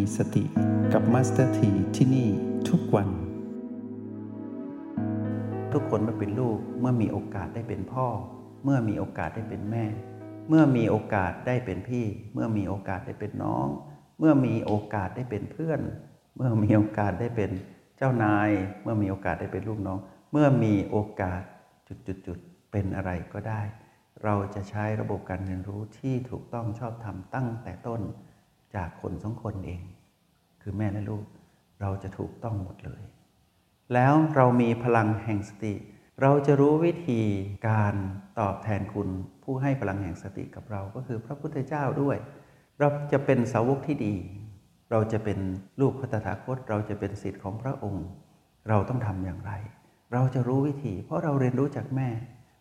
มีสติกับมาสเตอร์ทีที่นี่ทุกวัน ทุกคนเมื่อเป็นลูกเมื่อมีโอกาสได้เป็นพ่อ เมื่อมีโอกาสได้เป็นแม่ เมื่อมีโอกาสได้เป็นพี่ เมื่อมีโอกาสได้เป็นน้อง เมื่อมีโอกาสได้เป็นเพื่อน เมื่อมีโอกาสได้เป็นเจ้านาย เมื่อมีโอกาสได้เป็นลูกน้อง เมื่อมีโอกาสจุดๆเป็นอะไรก็ได้ เราจะใช้ระบบการเรียนรู้ที่ถูกต้องชอบธรรมตั้งแต่ต้น จากคนสองคนเอง คือแม่และลูกเราจะถูกต้องหมดเลย แล้วเรามีพลังแห่งสติ เราจะรู้วิธีการตอบแทนคุณผู้ให้พลังแห่งสติกับเราก็คือพระพุทธเจ้าด้วย เราจะเป็นสาวกที่ดี เราจะเป็นลูกพระตถาคต เราจะเป็นสิทธิ์ของพระองค์ เราต้องทำอย่างไร เราจะรู้วิธี เพราะเราเรียนรู้จากแม่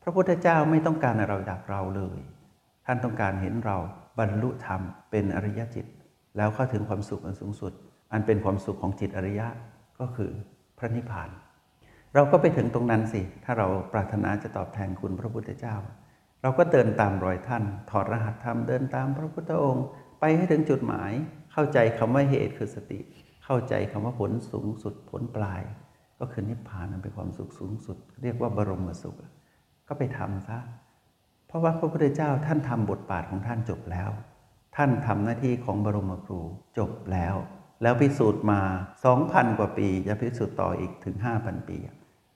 พระพุทธเจ้าไม่ต้องการอะไรจากเราเลย ท่านต้องการเห็นเราบรรลุธรรมเป็นอริยจิต แล้วเข้าถึงความสุขอันสูงสุด อันเป็นความสุขของจิตอริยะก็คือพระนิพพาน เราก็ไปถึงตรงนั้นสิ ถ้าเราปรารถนาจะตอบแทนคุณพระพุทธเจ้า เราก็เดินตามรอยท่าน ถอดรหัสธรรมเดินตามพระพุทธองค์ ไปให้ถึงจุดหมาย เข้าใจคำว่าเหตุคือสติ เข้าใจคำว่าผลสูงสุดผลปลาย ก็คือนิพพานนันเป็นความสุขสูงสุด เรียกว่าบรมสุข ก็ไปทำซะเพราะว่าพระพุทธเจ้าท่านทำบทบาทของท่านจบแล้ว ท่านทำหน้าที่ของบรมครูจบแล้ว แล้วพิสูจน์มา 2,000 กว่าปี จะพิสูจน์ต่ออีกถึง 5,000 ปี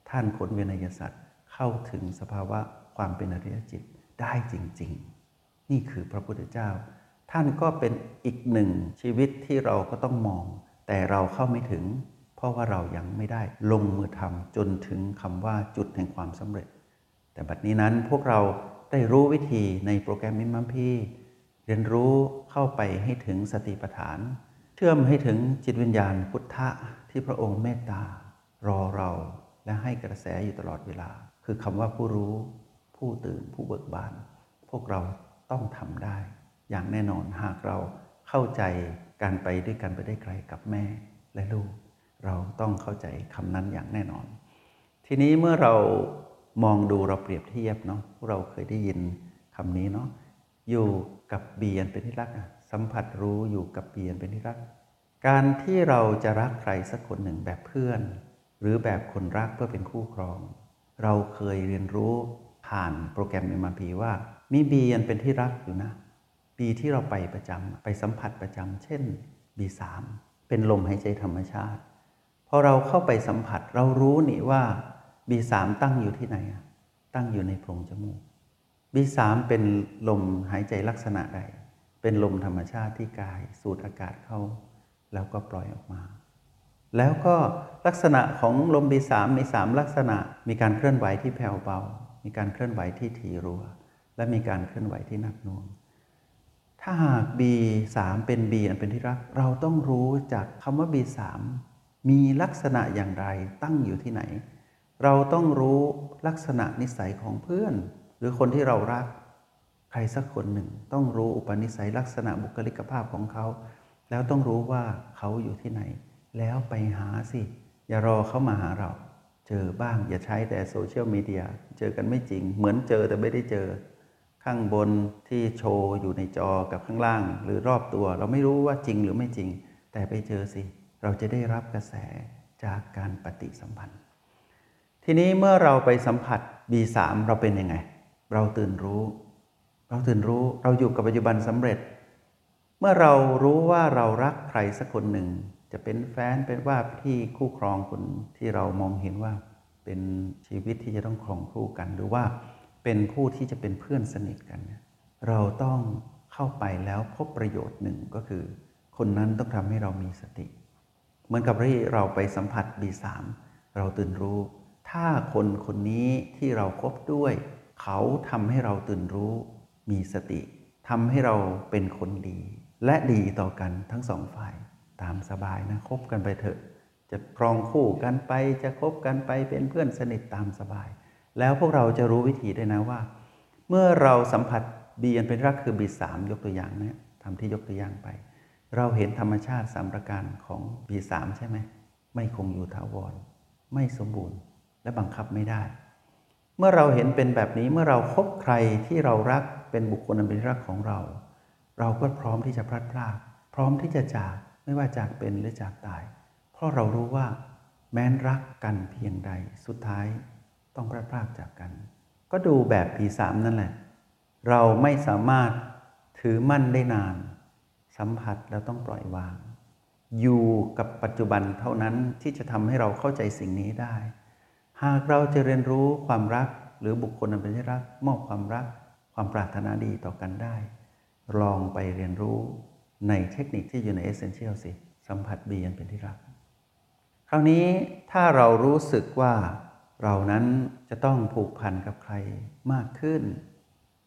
ท่านขนเวนยสัตว์เข้าถึงสภาวะความเป็นอริยจิตได้จริง ๆ นี่คือพระพุทธเจ้า ท่านก็เป็นอีกหนึ่งชีวิตที่เราก็ต้องมอง แต่เราเข้าไม่ถึง เพราะว่าเรายังไม่ได้ลงมือทำจนถึงคำว่าจุดแห่งความสำเร็จ แต่บัดนี้นั้นพวกเราได้รู้วิธีในโปรแกรมมิมมัมพี เรียนรู้เข้าไปให้ถึงสติปัฏฐาน เชื่อมให้ถึงจิตวิญญาณพุทธะที่พระองค์เมตตารอเราและให้กระแสอยู่ตลอดเวลา คือคำว่าผู้รู้ ผู้ตื่นผู้เบิกบาน พวกเราต้องทำได้ อย่างแน่นอนหากเราเข้าใจการไปด้วยกันไปได้ไกลกับแม่และลูก เราต้องเข้าใจคำนั้นอย่างแน่นอน ทีนี้เมื่อเรามองดูเราเปรียบเทียบเนาะเราเคยได้ยินคำนี้เนาะ อยู่กับเบียนเป็นที่รักสัมผัสรู้อยู่กับเบียนเป็นที่รัก การที่เราจะรักใครสักคนหนึ่งแบบเพื่อน หรือแบบคนรักเพื่อเป็นคู่ครอง เราเคยเรียนรู้ผ่านโปรแกรมเอ็มพีว่ามีเบียนเป็นที่รักอยู่นะบีที่เราไปประจำไปสัมผัสประจำเช่นบีสามเป็นลมหายใจธรรมชาติพอเราเข้าไปสัมผัสเรารู้นี่ว่าบีสามตั้งอยู่ที่ไหนตั้งอยู่ในโพรงจมูก บีสามเป็นลมหายใจลักษณะใด เป็นลมธรรมชาติที่กายสูดอากาศเข้า แล้วก็ปล่อยออกมา แล้วก็ลักษณะของลมบีสามมีสามลักษณะ มีการเคลื่อนไหวที่แผ่วเบา มีการเคลื่อนไหวที่ถี่รัว และมีการเคลื่อนไหวที่หนักหน่วง ถ้าหาก B3 เป็น B อันเป็นที่รัก เราต้องรู้จากคำว่า B3 มีลักษณะอย่างไรตั้งอยู่ที่ไหน เราต้องรู้ลักษณะนิสัยของเพื่อน รือคนที่เรารักใครสักคนหนึ่ง ต้องรู้อุปนิสัยลักษณะบุคลิกภาพของเขา แล้วต้องรู้ว่าเขาอยู่ที่ไหน แล้วไปหาสิ อย่ารอเขามาหาเรา เจอบ้างอย่าใช้แต่โซเชียลมีเดียเจอกันไม่จริง เหมือนเจอแต่ไม่ได้เจอ ข้างบนที่โชว์อยู่ในจอกับข้างล่าง หรือรอบตัว เราไม่รู้ว่าจริงหรือไม่จริง แต่ไปเจอสิ เราจะได้รับกระแสจากการปฏิสัมพันธ์ ทีนี้เมื่อเราไปสัมผัส B3 เราเป็นยังไง เราตื่นรู้ เราตื่นรู้เราอยู่กับปัจจุบันสำเร็จ เมื่อเรารู้ว่าเรารักใครสักคนหนึ่ง จะเป็นแฟนเป็นว่าที่คู่ครองคนที่เรามองเห็นว่าเป็นชีวิตที่จะต้องครองคู่กัน หรือว่าเป็นผู้ที่จะเป็นเพื่อนสนิทกัน เราต้องเข้าไปแล้วพบประโยชน์หนึ่งก็คือ คนนั้นต้องทำให้เรามีสติ เหมือนกับที่เราไปสัมผัส B3 เราตื่นรู้ ถ้าคนคนนี้ที่เราครบด้วย เขาทำให้เราตื่นรู้มีสติทำให้เราเป็นคนดี และดีต่อกันทั้งสองฝ่าย ตามสบายนะคบกันไปเถอะ จะครองคู่กันไปจะคบกันไปเป็นเพื่อนสนิทตามสบาย แล้วพวกเราจะรู้วิธีด้วยนะว่า เมื่อเราสัมผัสบีอันเป็นรักคือบีสามยกตัวอย่างนะทำที่ยกตัวอย่างไป เราเห็นธรรมชาติสามประการของบีสามใช่ไหมไม่คงอยู่ถาวร ไม่สมบูรณ์ และบังคับไม่ได้ เมื่อเราเห็นเป็นแบบนี้เมื่อเราครบใครที่เรารักเป็นบุคคลอันเป็นรักของเรา เราก็พร้อมที่จะพลัดพรากพร้อมที่จะจากไม่ว่าจากเป็นหรือจากตาย เพราะเรารู้ว่า แม้นรักกันเพียงใดสุดท้ายต้องพลาดพลาดจากกัน ก็ดูแบบปีสามนั่นแหละ เราไม่สามารถถือมั่นได้นาน สัมผัสแล้วต้องปล่อยวาง อยู่กับปัจจุบันเท่านั้นที่จะทำให้เราเข้าใจสิ่งนี้ได้ หากเราจะเรียนรู้ความรักหรือบุคคลอันเป็นที่รัก มอบความรัก ความปรารถนาดีต่อกันได้ ลองไปเรียนรู้ในเทคนิคที่อยู่ในเอเซนเชียลสิ สัมผัสบีอันเป็นที่รัก คราวนี้ถ้าเรารู้สึกว่าเรานั้นจะต้องผูกพันกับใครมากขึ้น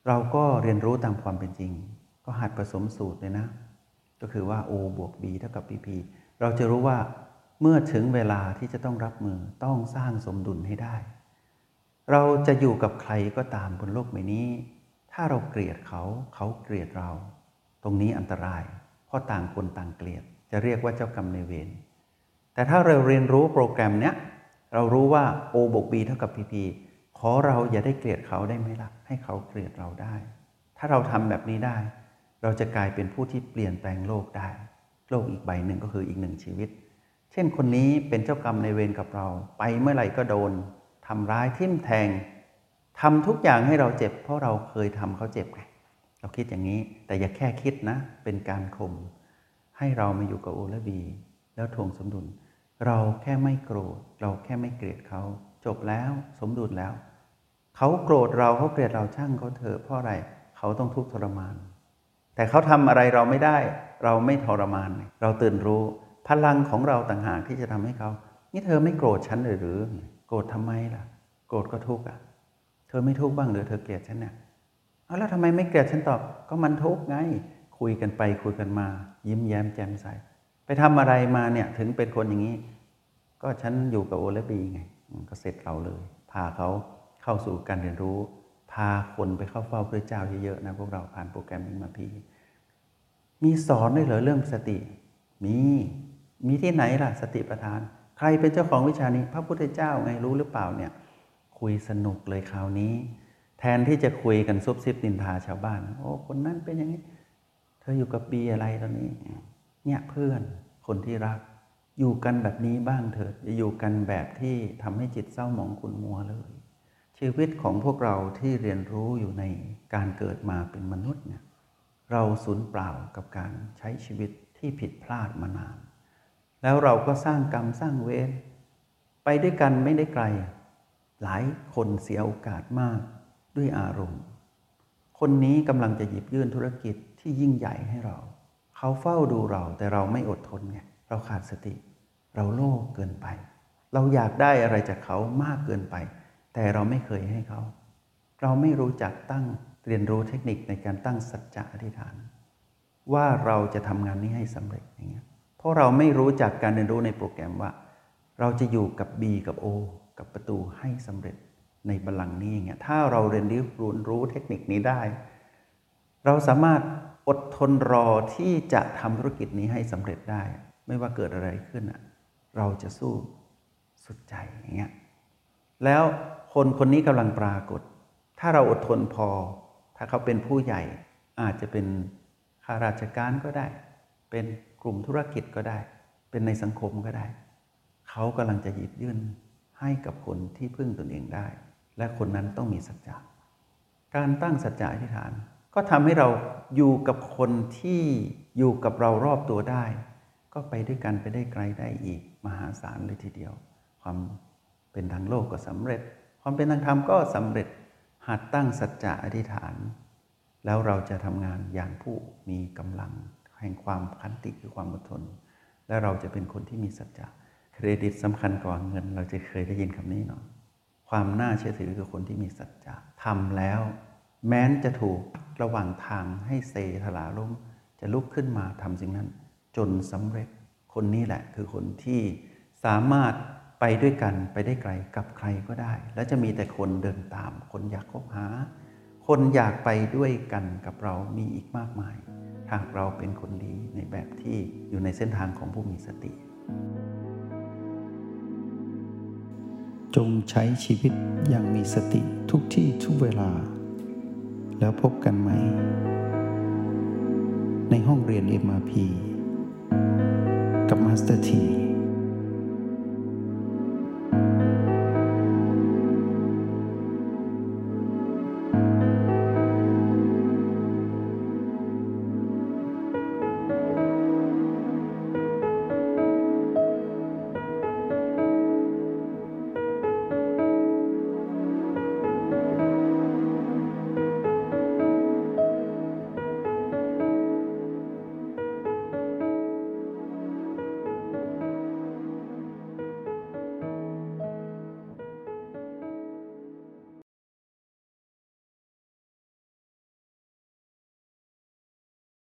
เราก็เรียนรู้ตามความเป็นจริง ก็หัดผสมสูตรเลยนะ ก็คือว่า O บวก B เท่ากับ PP เราจะรู้ว่า เมื่อถึงเวลาที่จะต้องรับมือต้องสร้างสมดุลให้ได้ เราจะอยู่กับใครก็ตามบนโลกใบนี้ ถ้าเราเกลียดเขาเขาเกลียดเรา ตรงนี้อันตราย เพราะต่างคนต่างเกลียด จะเรียกว่าเจ้ากรรมในเวรแต่ถ้าเราเรียนรู้โปรแกรมเนี้ยเรารู้ว่า O บวก B เท่ากับ PP ขอเราอย่าได้เกลียดเขาได้ไหมล่ะ ให้เขาเกลียดเราได้ ถ้าเราทำแบบนี้ได้ เราจะกลายเป็นผู้ที่เปลี่ยนแปลงโลกได้ โลกอีกใบหนึ่งก็คืออีกหนึ่งชีวิต ช่นคนนี้เป็นเจ้ากรรมในเวรกับเรา ไปเมื่อไหร่ก็โดนทำร้ายทิ่มแทงทำทุกอย่างให้เราเจ็บ เพราะเราเคยทำเขาเจ็บไงเราคิดอย่างนี้ แต่อย่าแค่คิดนะ เป็นการข่มให้เรามาอยู่กับโอและบี แล้วทวงสมดุล เราแค่ไม่โกรธ เราแค่ไม่เกลียดเขา จบแล้วสมดุลแล้ว เขาโกรธเราเขาเกลียดเราช่างเขาเถอะเพราะอะไรเขาต้องทุกข์ทรมาน แต่เขาทำอะไรเราไม่ได้ เราไม่ทรมาน เราตื่นรู้ พลังของเราต่างหากที่จะทำให้เขา นี่เธอไม่โกรธฉันหรือ โกรธทำไมล่ะ โกรธก็ทุกข์อะ เธอไม่ทุกข์บ้างหรือเธอเกลียดฉันเนี่ยเอาแล้วทำไมไม่เกลียดฉันตอบ ก็มันทุกข์ไง คุยกันไปคุยกันมา ยิ้มแย้มแจ่มใส ไปทำอะไรมาเนี่ยถึงเป็นคนอย่างนี้ ก็ฉันอยู่กับโอและบีไง ก็เสร็จเราเลย พาเขาเข้าสู่การเรียนรู้ พาคนไปเข้าเฝ้าพระเจ้าเยอะๆนะพวกเราผ่านโปรแกรมนี้มาพีมีสอนด้วยเหรอเรื่องสติ มี มีที่ไหนล่ะสติประธาน ใครเป็นเจ้าของวิชานี้ พระพุทธเจ้าไงรู้หรือเปล่าเนี่ย คุยสนุกเลยคราวนี้ แทนที่จะคุยกันซุบซิบนินทาชาวบ้าน โอ้คนนั้นเป็นอย่างนี้ เธออยู่กับบีอะไรตอนนี้ เนี่ยเพื่อนคนที่รัก อยู่กันแบบนี้บ้างเถิดอย่าอยู่กันแบบที่ทำให้จิตเศร้าหมองขุ่นมัวเลย ชีวิตของพวกเราที่เรียนรู้อยู่ในการเกิดมาเป็นมนุษย์เนี่ยเราสูญเปล่ากับการใช้ชีวิตที่ผิดพลาดมานาน แล้วเราก็สร้างกรรมสร้างเวรไปด้วยกันไม่ได้ไกล หลายคนเสียโอกาสมากด้วยอารมณ์ คนนี้กำลังจะหยิบยื่นธุรกิจที่ยิ่งใหญ่ให้เรา เขาเฝ้าดูเราแต่เราไม่อดทนไงเราขาดสติ เราโลภเกินไป เราอยากได้อะไรจากเขามากเกินไป แต่เราไม่เคยให้เขา เราไม่รู้จักตั้งเรียนรู้เทคนิคในการตั้งสัจจะอธิษฐาน ว่าเราจะทำงานนี้ให้สำเร็จอย่างเงี้ย ราะเราไม่รู้จักการเรียนรู้ในโปรแกรมว่า เราจะอยู่กับ B กับ O กับประตูให้สำเร็จในบาลังนี้อย่างเงี้ยถ้าเราเรียนรู้รู้เทคนิคนี้ได้ เราสามารถอดทนรอที่จะทำธุรกิจนี้ให้สำเร็จได้ ไม่ว่าเกิดอะไรขึ้นอะเราจะสู้สุดใจอย่างเงี้ยแล้วคนคนนี้กำลังปรากฏ ถ้าเราอดทนพอ ถ้าเขาเป็นผู้ใหญ่อาจจะเป็นข้าราชการก็ได้ เป็น กลุ่มธุรกิจก็ได้ เป็นในสังคมก็ได้ เขากำลังจะหยิบยื่นให้กับคนที่พึ่งตนเองได้ และคนนั้นต้องมีสัจจะการตั้งสัจจะอธิษฐาน ก็ทำให้เราอยู่กับคนที่อยู่กับเรารอบตัวได้ ก็ไปด้วยกันไปได้ไกลได้อีกมหาศาลเลยทีเดียว ความเป็นทางโลกก็สำเร็จ ความเป็นทางธรรมก็สำเร็จหัดตั้งสัจจะอธิษฐาน แล้วเราจะทำงานอย่างผู้มีกำลัง แห่งความขันติคือความอดทน และเราจะเป็นคนที่มีสัจจะเครดิตสำคัญกว่าเงิน เราจะเคยได้ยินคำนี้เนาะความน่าเชื่อถือคือคนที่มีสัจจะทำแล้ว แม้นจะถูกระหว่างทางให้เซถลาล้มจะลุกขึ้นมาทำสิ่งนั้น จนสำเร็จคนนี้แหละคือคนที่สามารถไปด้วยกันไปได้ไกลกับใครก็ได้ และจะมีแต่คนเดินตาม คนอยากคบหา คนอยากไปด้วยกันกับเรามีอีกมากมาย หากเราเป็นคนดีในแบบที่อยู่ในเส้นทางของผู้มีสติ จงใช้ชีวิตอย่างมีสติทุกที่ทุกเวลา แล้วพบกันใหม่ ในห้องเรียน MRP กับมาสเตอร์ที